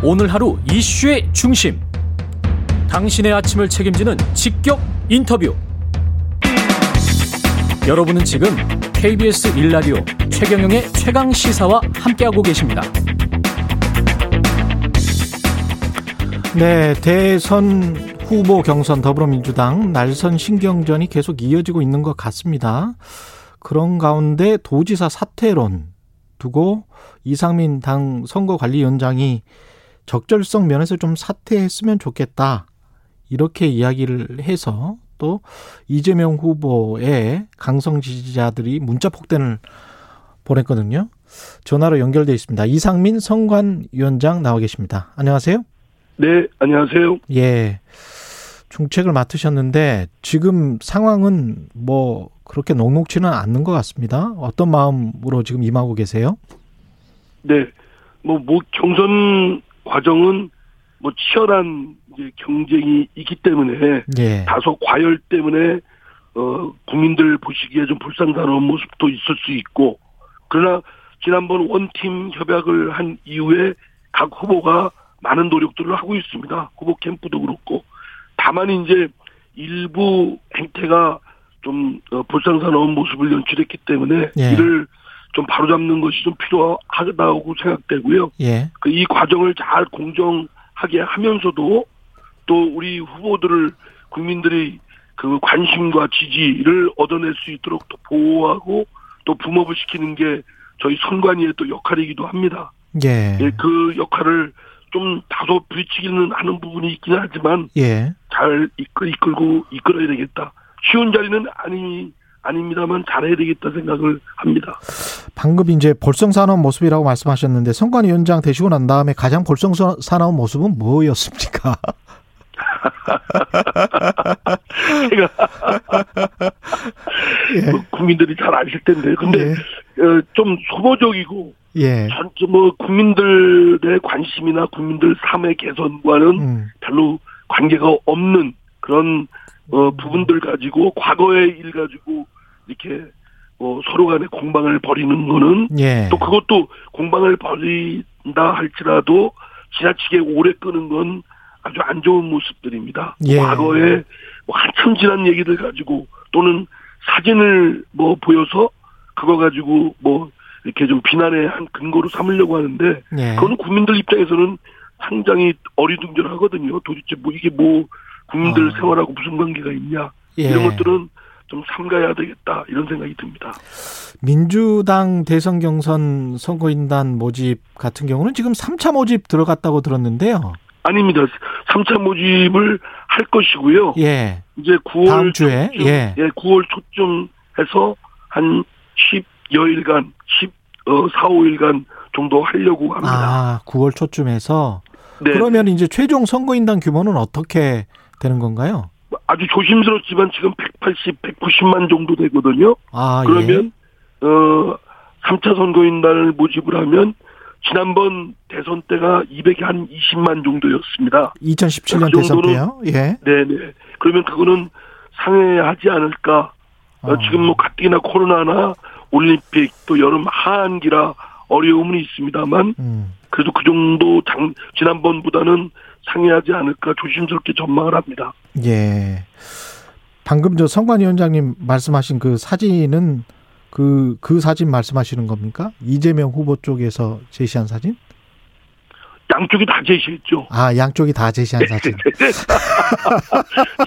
오늘 하루 이슈의 중심. 당신의 아침을 책임지는 직격 인터뷰. 여러분은 지금 KBS 1라디오 최경영의 최강 시사와 함께하고 계십니다. 네, 대선 후보 경선 더불어민주당 날선 신경전이 계속 이어지고 있는 것 같습니다. 그런 가운데 도지사 사퇴론 두고 이상민 당 선거관리위원장이 적절성 면에서 좀 사퇴했으면 좋겠다. 이렇게 이야기를 해서 또 이재명 후보의 강성 지지자들이 문자 폭탄을 보냈거든요. 전화로 연결돼 있습니다. 이상민 선관위원장 나와 계십니다. 안녕하세요. 네, 안녕하세요. 예. 중책을 맡으셨는데 지금 상황은 뭐 그렇게 녹록치는 않는 것 같습니다. 어떤 마음으로 지금 임하고 계세요? 네, 뭐, 뭐 경선 과정은 뭐 치열한 이제 경쟁이 있기 때문에 예. 다소 과열 때문에 어 국민들 보시기에 좀 불쌍스러운 모습도 있을 수 있고 그러나 지난번 원팀 협약을 한 이후에 각 후보가 많은 노력들을 하고 있습니다. 후보 캠프도 그렇고 다만 이제 일부 행태가 좀 어, 불쌍스러운 모습을 연출했기 때문에 예. 이를 좀 바로잡는 것이 좀 필요하다고 생각되고요. 예. 그 이 과정을 잘 공정하게 하면서도 또 우리 후보들을 국민들이 그 관심과 지지를 얻어낼 수 있도록 또 보호하고 또 붐업을 시키는 게 저희 선관위의 또 역할이기도 합니다. 예. 예, 그 역할을 좀 다소 부딪히기는 하는 부분이 있긴 하지만 예. 잘 이끌, 이끌고 이끌어야 되겠다. 쉬운 자리는 아니 아닙니다만 잘해야 되겠다 생각을 합니다. 방금 이제 볼썽사나운 모습이라고 말씀하셨는데 선관위원장 되시고 난 다음에 가장 볼썽사나운 모습은 뭐였습니까? 제가 예. 뭐 국민들이 잘 아실 텐데 근데 어, 좀 소모적이고 예. 전체 뭐 국민들의 관심이나 국민들 삶의 개선과는 음. 별로 관계가 없는 그런 어, 부분들 가지고 과거의 일 가지고 이렇게 어, 서로 간에 공방을 벌이는 거는 예. 또 그것도 공방을 벌인다 할지라도 지나치게 오래 끄는 건 아주 안 좋은 모습들입니다. 예. 과거에 뭐 한참 지난 얘기들 가지고 또는 사진을 뭐 보여서 그거 가지고 뭐 이렇게 좀 비난의 한 근거로 삼으려고 하는데 예. 그거는 국민들 입장에서는 상당히 어리둥절하거든요. 도대체 뭐 이게 뭐 국민들 아. 생활하고 무슨 관계가 있냐 예. 이런 것들은 좀 삼가야 되겠다 이런 생각이 듭니다. 민주당 대선 경선 선거인단 모집 같은 경우는 지금 3차 모집 들어갔다고 들었는데요. 아닙니다. 3차 모집을 할 것이고요. 예. 이제 9월 다음 주에, 초쯤, 예. 9월 초쯤 해서 한 10여일간 10 어, 4, 5일간 정도 하려고 합니다. 아, 9월 초쯤에서 네. 그러면 이제 최종 선거인단 규모는 어떻게 되는 건가요? 아주 조심스럽지만 지금 180, 190만 정도 되거든요. 아, 그러면 어 3차 선거인단을 모집을 하면 지난번 대선 때가 200한 20만 정도였습니다. 예. 2017년 그 대선 때요. 예. 네네. 그러면 그거는 상회하지 않을까. 어, 어. 지금 뭐 가뜩이나 코로나나 올림픽 또 여름 하한기라 어려움은 있습니다만 음. 그래도 그 정도 장, 지난번보다는 상회하지 않을까 조심스럽게 전망을 합니다. 예. 방금 저 선관위원장님 말씀하신 그 사진은 그, 그 사진 말씀하시는 겁니까? 이재명 후보 쪽에서 제시한 사진? 양쪽이 다 제시했죠. 아, 양쪽이 다 제시한 사진.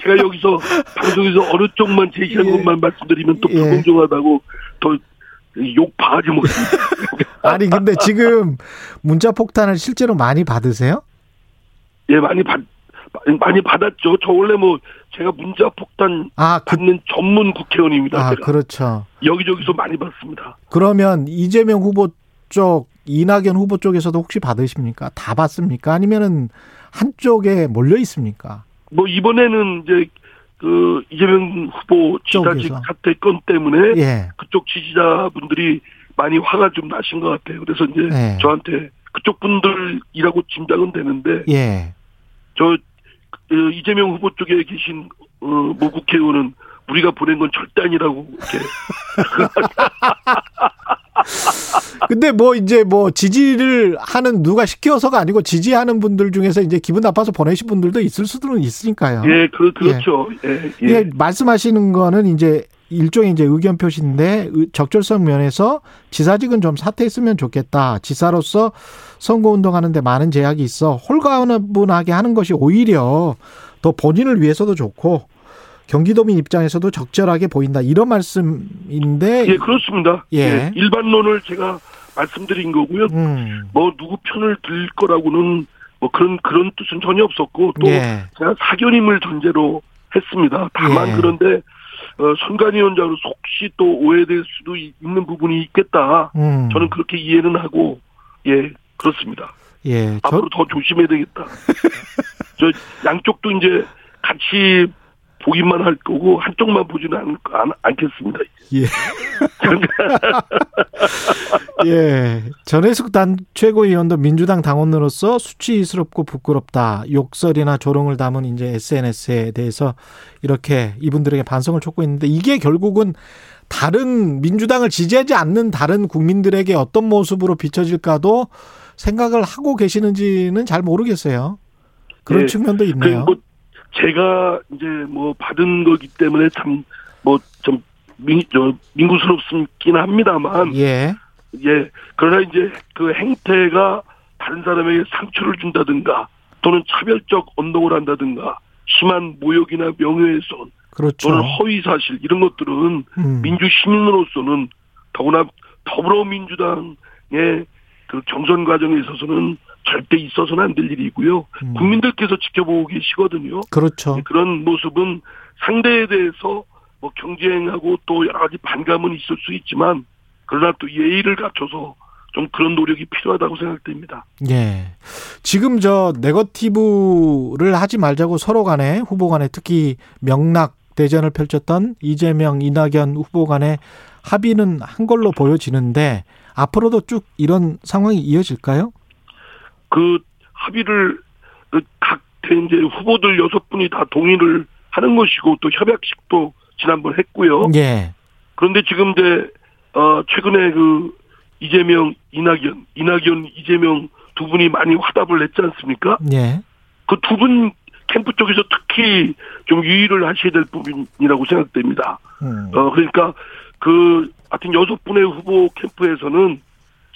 제가 여기서 방송에서 어느 쪽만 제시한 예. 것만 말씀드리면 또 예. 불공정하다고 더욕 바가지 먹습니다. 아니, 근데 지금 문자 폭탄을 실제로 많이 받으세요? 예, 많이 받, 많이 받았죠. 저 원래 뭐 제가 문자 폭탄 아, 그, 받는 전문 국회의원입니다. 아, 제가. 그렇죠. 여기저기서 많이 받습니다. 그러면 이재명 후보 쪽, 이낙연 후보 쪽에서도 혹시 받으십니까? 다 받습니까? 아니면은 한쪽에 몰려 있습니까? 뭐 이번에는 이제 그 이재명 후보 지사직. 사퇴 건 때문에 예. 그쪽 지지자분들이 많이 화가 좀 나신 것 같아요. 그래서 이제 네. 저한테 그쪽 분들이라고 짐작은 되는데 예. 저 그, 이재명 후보 쪽에 계신 어, 모 국회의원은 우리가 보낸 건 절대 아니라고 이렇게 근데 뭐 이제 뭐 지지를 하는 누가 시켜서가 아니고 지지하는 분들 중에서 이제 기분 나빠서 보내신 분들도 있을 수도 있으니까요. 예, 그, 그렇죠. 예, 예. 예, 말씀하시는 거는 이제 일종의 이제 의견 표시인데 적절성 면에서 지사직은 좀 사퇴했으면 좋겠다. 지사로서 선거 운동하는데 많은 제약이 있어 홀가분하게 하는 것이 오히려 더 본인을 위해서도 좋고 경기도민 입장에서도 적절하게 보인다. 이런 말씀인데 예, 그렇습니다. 예. 예. 일반론을 제가 말씀드린 거고요. 음. 뭐 누구 편을 들 거라고는 뭐 그런 그런 뜻은 전혀 없었고 또 예. 제가 사견임을 전제로 했습니다. 다만 예. 그런데 어, 선관위원장으로 혹시 또 오해될 수도 이- 있는 부분이 있겠다. 음. 저는 그렇게 이해는 하고 예 그렇습니다. 예. 저, 앞으로 더 조심해야 되겠다. 저 양쪽도 이제 같이 보기만 할 거고 한쪽만 보지는 않, 않, 않겠습니다. 예. 예. 전해숙 단 최고위원도 민주당 당원으로서 수치스럽고 부끄럽다. 욕설이나 조롱을 담은 이제 SNS에 대해서 이렇게 이분들에게 반성을 촉구했는데 이게 결국은 다른 민주당을 지지하지 않는 다른 국민들에게 어떤 모습으로 비춰질까도 생각을 하고 계시는지는 잘 모르겠어요. 그런 예. 측면도 있네요. 그뭐 제가 이제 뭐 받은 거기 때문에 참 뭐좀 민, 저, 민구스럽긴 합니다만 예. 예 그러나 이제 그 행태가 다른 사람에게 상처를 준다든가 또는 차별적 언동을 한다든가 심한 모욕이나 명예훼손 그렇죠. 또는 허위 사실 이런 것들은 음. 민주 시민으로서는 더구나 더불어민주당의 그 경선 과정에 있어서는 절대 있어서는 안 될 일이고요. 음. 국민들께서 지켜보고 계시거든요. 그렇죠. 그런 모습은 상대에 대해서 뭐 경쟁하고 또 여러 가지 반감은 있을 수 있지만 그러나 또 예의를 갖춰서 좀 그런 노력이 필요하다고 생각됩니다. 예. 지금 저 네거티브를 하지 말자고 서로 간에 후보 간에 특히 명락 대전을 펼쳤던 이재명, 이낙연 후보 간의 합의는 한 걸로 보여지는데 앞으로도 쭉 이런 상황이 이어질까요? 그 합의를 그각 이제 후보들 여섯 분이 다 동의를 하는 것이고 또 협약식도 지난번 했고요. 예. 그런데 지금 이제 어 최근에 그 이재명, 이낙연, 이낙연, 이재명 두 분이 많이 화답을 냈지 않습니까? 예. 그 두 분 캠프 쪽에서 특히 좀 유의를 하셔야 될 부분이라고 생각됩니다. 음. 어 그러니까 그 하여튼 여섯 분의 후보 캠프에서는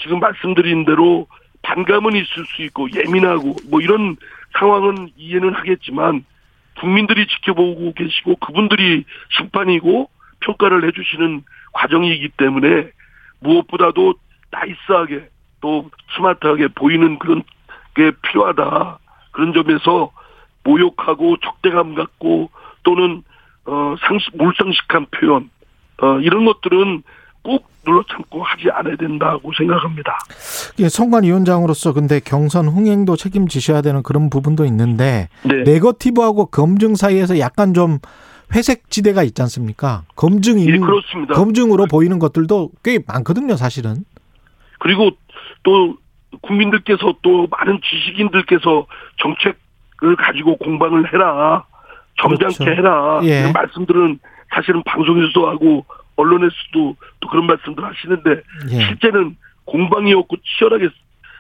지금 말씀드린 대로 반감은 있을 수 있고 예민하고 뭐 이런 상황은 이해는 하겠지만 국민들이 지켜보고 계시고 그분들이 심판이고 평가를 해주시는 과정이기 때문에 무엇보다도 나이스하게 또 스마트하게 보이는 그런 게 필요하다. 그런 점에서 모욕하고 적대감 갖고 또는 어 상식 몰상식한 표현 어 이런 것들은 꼭 눌러 참고 하지 않아야 된다고 생각합니다. 예, 선관위원장으로서 근데 경선 흥행도 책임지셔야 되는 그런 부분도 있는데 네. 네거티브하고 검증 사이에서 약간 좀 회색 지대가 있지 않습니까? 검증이 예, 그렇습니다. 검증으로 보이는 것들도 꽤 많거든요, 사실은. 그리고 또 국민들께서 또 많은 지식인들께서 정책을 가지고 공방을 해라. 점잖게 그렇죠. 해라. 예. 이런 말씀들은 사실은 방송에서도 하고 언론에서도 또 그런 말씀들 하시는데 예. 실제는 공방이 없고 치열하게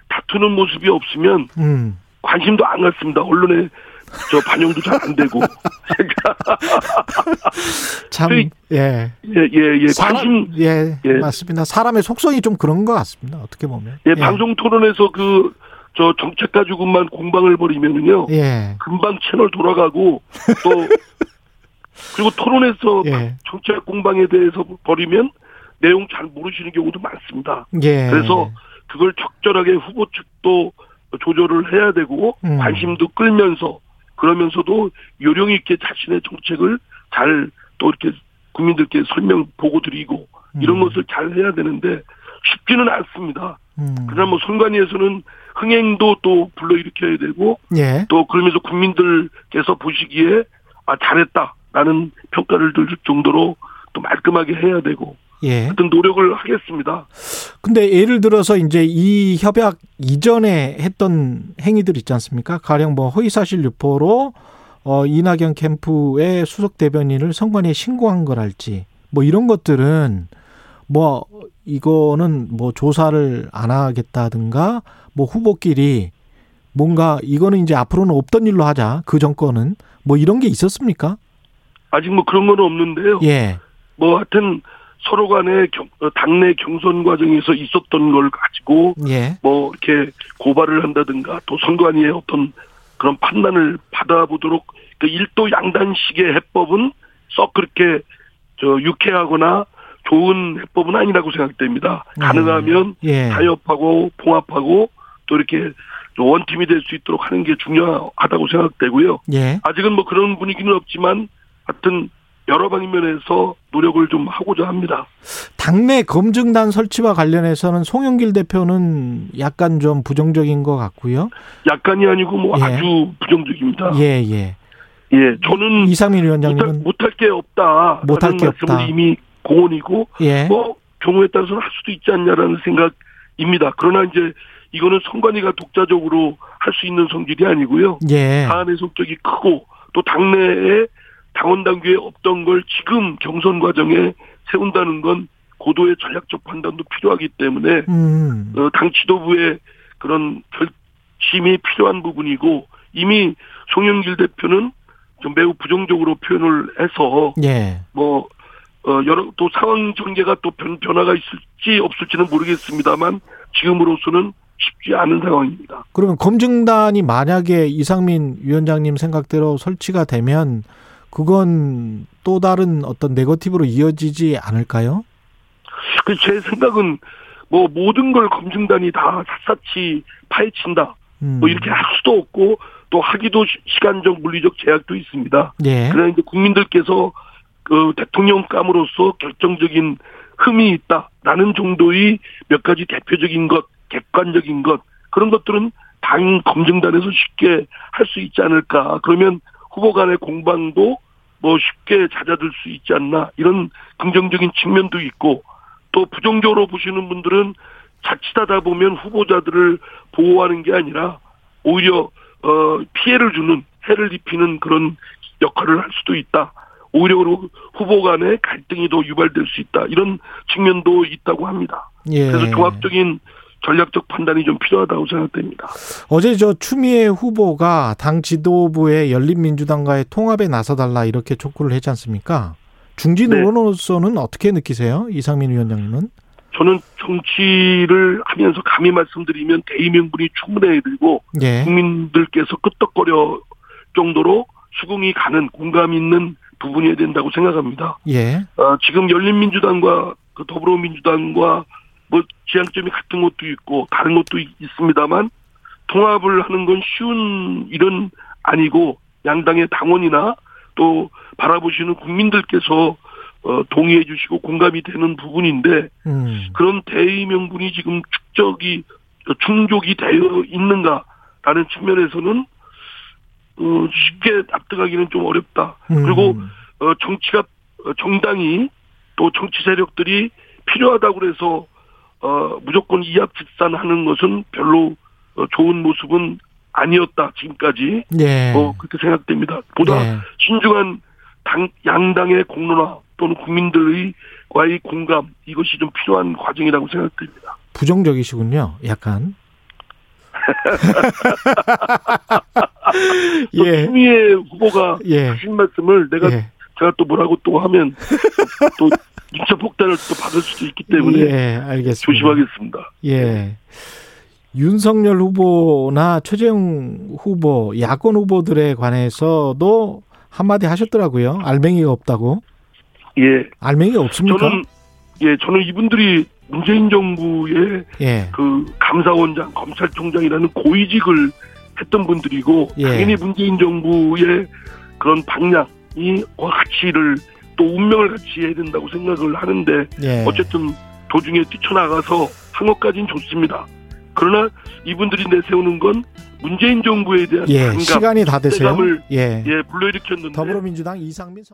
다투는 모습이 없으면 음. 관심도 안 갔습니다. 언론에 저 반영도 잘 안 되고. 참, 예. 예, 예, 예. 사람, 관심, 예, 예. 맞습니다. 사람의 속성이 좀 그런 것 같습니다. 어떻게 보면. 예, 방송 토론에서 그, 저 정책 가지고만 공방을 벌이면은요. 예. 금방 채널 돌아가고 또 그리고 토론에서 예. 정책 공방에 대해서 벌이면 내용 잘 모르시는 경우도 많습니다. 예. 그래서 그걸 적절하게 후보 측도 조절을 해야 되고 음. 관심도 끌면서 그러면서도 요령 있게 자신의 정책을 잘 또 이렇게 국민들께 설명 보고 드리고 이런 음. 것을 잘 해야 되는데 쉽지는 않습니다. 음. 그러나 뭐 선관위에서는 흥행도 또 불러일으켜야 되고 예. 또 그러면서 국민들께서 보시기에 아 잘했다라는 평가를 들 정도로 또 말끔하게 해야 되고 예. 어떤 노력을 하겠습니다. 근데 예를 들어서 이제 이 협약 이전에 했던 행위들 있지 않습니까? 가령 뭐 허위사실 유포로 어 이낙연 캠프의 수석 대변인을 선관위에 신고한 거랄지 뭐 이런 것들은 뭐 이거는 뭐 조사를 안 하겠다든가 뭐 후보끼리 뭔가 이거는 이제 앞으로는 없던 일로 하자. 그 정권은 뭐 이런 게 있었습니까? 아직 뭐 그런 건 없는데요. 예. 뭐 하여튼 서로 간의 경, 어, 당내 경선 과정에서 있었던 걸 가지고 예. 뭐 이렇게 고발을 한다든가 또 선관위의 어떤 그런 판단을 받아보도록 그 일도 양단식의 해법은 썩 그렇게 저 유쾌하거나 좋은 해법은 아니라고 생각됩니다. 음. 가능하면 예. 타협하고 봉합하고 또 이렇게 원팀이 될 수 있도록 하는 게 중요하다고 생각되고요. 예. 아직은 뭐 그런 분위기는 없지만 하여튼 여러 방면에서 노력을 좀 하고자 합니다. 당내 검증단 설치와 관련해서는 송영길 대표는 약간 좀 부정적인 것 같고요. 약간이 아니고 뭐 예. 아주 부정적입니다. 예, 예. 예, 저는 이상민 위원장님은 못할 게 없다. 못할 게 없다. 이미 공언이고 예. 뭐 경우에 따라서는 할 수도 있지 않냐라는 생각입니다. 그러나 이제 이거는 선관위가 독자적으로 할 수 있는 성질이 아니고요. 예. 사안의 성격이 크고 또 당내에 당원 당규에 없던 걸 지금 경선 과정에 세운다는 건 고도의 전략적 판단도 필요하기 때문에 음. 어, 당 지도부의 그런 결심이 필요한 부분이고 이미 송영길 대표는 좀 매우 부정적으로 표현을 해서 예. 뭐 어, 여러 또 상황 전개가 또 변, 변화가 있을지 없을지는 모르겠습니다만 지금으로서는 쉽지 않은 상황입니다. 그러면 검증단이 만약에 이상민 위원장님 생각대로 설치가 되면 그건 또 다른 어떤 네거티브로 이어지지 않을까요? 그 제 생각은 뭐 모든 걸 검증단이 다 샅샅이 파헤친다. 음. 뭐 이렇게 할 수도 없고 또 하기도 시- 시간적 물리적 제약도 있습니다. 예. 그러나 이제 국민들께서 그 대통령감으로서 결정적인 흠이 있다라는 정도의 몇 가지 대표적인 것, 객관적인 것 그런 것들은 당 검증단에서 쉽게 할 수 있지 않을까. 그러면 후보 간의 공방도 뭐 쉽게 잦아들 수 있지 않나 이런 긍정적인 측면도 있고 또 부정적으로 보시는 분들은 자칫하다 보면 후보자들을 보호하는 게 아니라 오히려 어 피해를 주는 해를 입히는 그런 역할을 할 수도 있다. 오히려 후보 간의 갈등이 더 유발될 수 있다. 이런 측면도 있다고 합니다. 예. 그래서 종합적인 전략적 판단이 좀 필요하다고 생각됩니다. 어제 저 추미애 후보가 당 지도부의 열린민주당과의 통합에 나서달라 이렇게 촉구를 했지 않습니까? 중진 네. 의원으로서는 어떻게 느끼세요? 이상민 위원장님은? 저는 정치를 하면서 감히 말씀드리면 대의명분이 충분해야 되고 예. 국민들께서 끄떡거려 정도로 수긍이 가는 공감 있는 부분이어야 된다고 생각합니다. 예. 어, 지금 열린민주당과 그 더불어민주당과 뭐 지향점이 같은 것도 있고 다른 것도 있- 있습니다만 통합을 하는 건 쉬운 일은 아니고 양당의 당원이나 또 바라보시는 국민들께서 어, 동의해 주시고 공감이 되는 부분인데 음. 그런 대의 명분이 지금 축적이 충족이 되어 있는가라는 측면에서는 어, 쉽게 납득하기는 좀 어렵다. 음. 그리고 어, 정치가 어, 정당이 또 정치 세력들이 필요하다고 그래서 어, 무조건 이합 집산하는 것은 별로 어, 좋은 모습은 아니었다 지금까지 예. 어, 그렇게 생각됩니다. 보다 예. 신중한 당 양당의 공론화 또는 국민들의 과의 공감 이것이 좀 필요한 과정이라고 생각됩니다. 부정적이시군요. 약간. 또 예. 추미애 후보가 예. 하신 말씀을 내가 예. 제가 또 뭐라고 또 하면 또 인차 폭탄을 또 받을 수도 있기 때문에 예, 알겠습니다. 조심하겠습니다. 예. 윤석열 후보나 최재형 후보, 야권 후보들에 관해서도 한마디 하셨더라고요. 알맹이가 없다고. 예, 알맹이가 없습니까? 저는 예 저는 이분들이 문재인 정부의 예. 그 감사원장, 검찰총장이라는 고위직을 했던 분들이고 예. 당연히 문재인 정부의 그런 방향이 가치를 또 운명을 같이 해야 된다고 생각을 하는데 예. 어쨌든 도중에 뛰쳐나가서 한 것까지는 좋습니다. 그러나 이분들이 내세우는 건 문재인 정부에 대한 예. 시간이 다 되세요. 박대감을 예. 예, 불러일으켰는데 더불어민주당 이상민